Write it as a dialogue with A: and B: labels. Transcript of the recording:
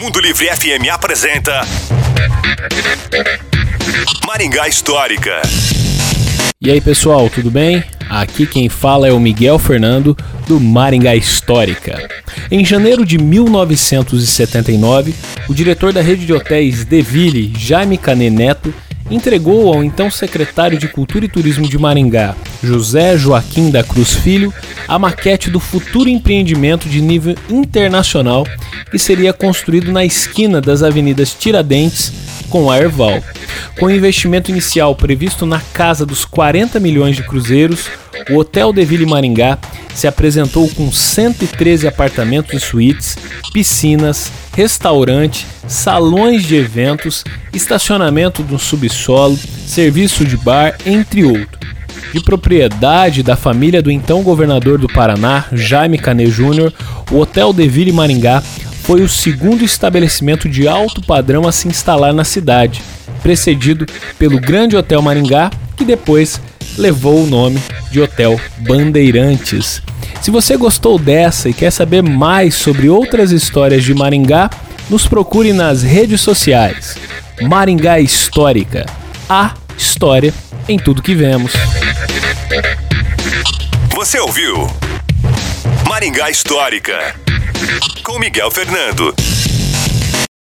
A: Mundo Livre FM apresenta Maringá Histórica.
B: E aí pessoal, tudo bem? Aqui quem fala é o Miguel Fernando do Maringá Histórica. Em janeiro de 1979, o diretor da rede de hotéis Deville, Jaime Canet Neto, entregou ao então secretário de Cultura e Turismo de Maringá, José Joaquim da Cruz Filho, a maquete do futuro empreendimento de nível internacional que seria construído na esquina das avenidas Tiradentes com a Erval. Com o investimento inicial previsto na casa dos 40 milhões de cruzeiros, o Hotel Deville Maringá se apresentou com 113 apartamentos e suítes, piscinas, restaurante, salões de eventos, estacionamento no subsolo, serviço de bar, entre outros. De propriedade da família do então governador do Paraná, Jaime Canet Júnior, o Hotel Deville Maringá foi o segundo estabelecimento de alto padrão a se instalar na cidade, precedido pelo Grande Hotel Maringá, que depois levou o nome de Hotel Bandeirantes. Se você gostou dessa e quer saber mais sobre outras histórias de Maringá, nos procure nas redes sociais. Maringá Histórica. A história em tudo que vemos.
A: Você ouviu Maringá Histórica com Miguel Fernando.